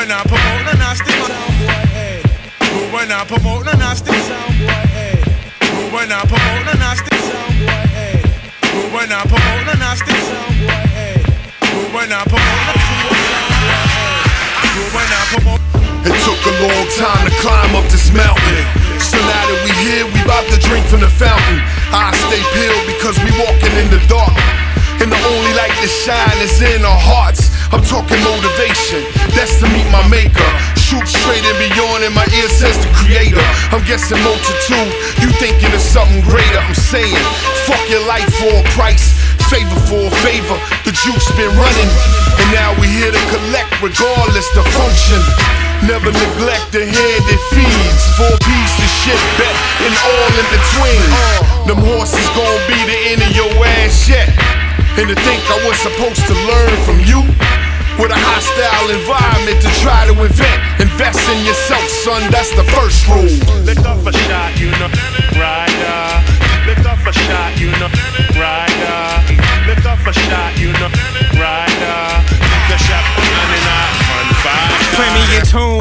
when I promote and nasty sound boy head. Who when I promote and I sound boy head. Who when I promote and I sound boy head. Who when I promote and I sound boy head. Who when I promote and I sound boy head. When I promote. It took a long time to climb up this mountain. So now that we here, we bout to drink from the fountain. I stay peeled because we walking in the dark. And the only light that shine is in our hearts. I'm talking motivation, that's to meet my maker. Shoot straight and beyond, and my ear says the creator. I'm guessing multitude, you thinking of something greater. I'm saying, fuck your life for a price. Favor for a favor, the juice been running. And now we here to collect regardless the function. Never neglect the hand that feeds. Four pieces of shit bet and all in between. Them horses gon' be the end of your ass yet. And to think I was supposed to learn from you. With a hostile environment to try to invent. Invest in yourself, son, that's the first rule. Lift off a shot, you know, rider. Lift off a shot, you know, rider. Lift off a shot, you know, rider. The shot running out on fire. Play me in tune.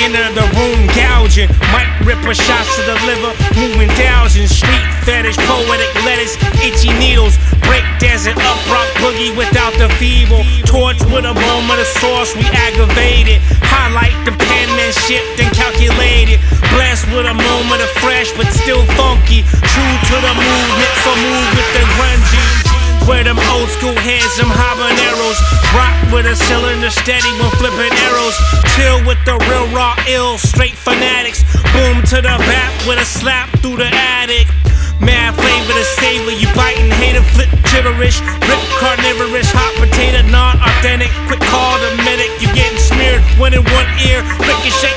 Enter the room, gouging. Might rip a shots to the liver, moving thousands. Street fetish, poetic lettuce, itchy needles. Break desert, up rock boogie without the feeble. Torch with a moment of sauce, we aggravated. Highlight the penmanship, then calculate it. Blessed with a moment of fresh, but still funky. True to the movement, so move with the grungy. Where them old school heads, them habaneros. Rock with a cylinder steady when flipping arrows. With the real raw ill, straight fanatics. Boom to the back with a slap through the attic. Mad flavor to savor, you biting, hater, flip gibberish. Rip carnivorous, hot potato, non authentic. Quick call the medic, you getting smeared. One in one ear, ricochet,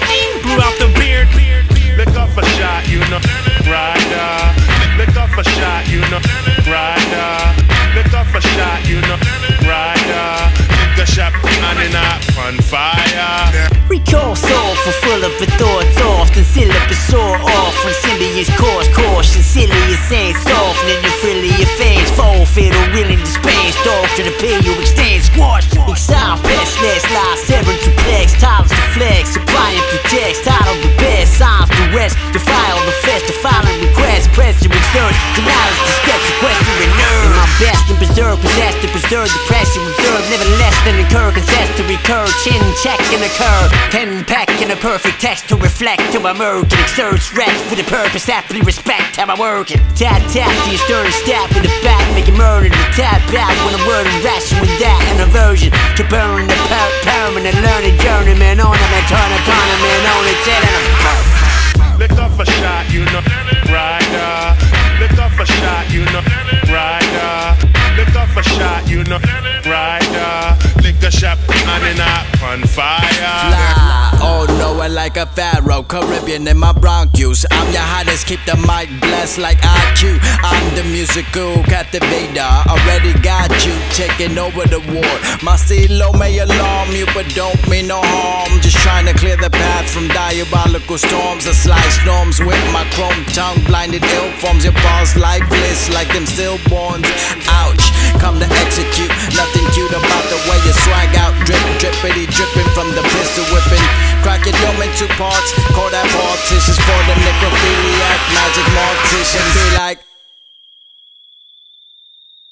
Recall soul for full of the thoughts off, then syllabus soar off. When symbions cause caution, silly as saying softening your frilly your fans, forfeit or willing to dispense, dog to the pay you extend, squash, exile, less lies, seven to flex, titles to flex, supply and protect, title the best, signs to rest, defile the fest, the filing request, press your research, denials the steps, sequestering nerve. In my best and preserve, possess to preserve the pressure, observe, never less than incur, consent to recur, chin check and occur, pen pack in a perfect text to reflect to my murk and exert with a purpose, aptly respect how I'm working. Tap tap to your stern with a back, Making it murder to tap back when I'm wording ration with that and aversion to burn the per permanent learning journeyman on a turn a tournament on it, set and a Lick off a shot, you know, rider. Lick off a shot, you know, rider. Lick off a shot, you know. On fire. Fly, oh no, I like a pharaoh, Caribbean in my bronchus. I'm your hottest, keep the mic blessed like IQ. I'm the musical captivator, already got you taking over the war. My stilo may alarm you, but don't mean no harm. Just trying to clear the path from diabolical storms. I slice storms with my chrome tongue, blinded ill forms. Your balls lifeless like them stillborns. Ouch, parts. Call that partitions for the necrophiliac magic morticians.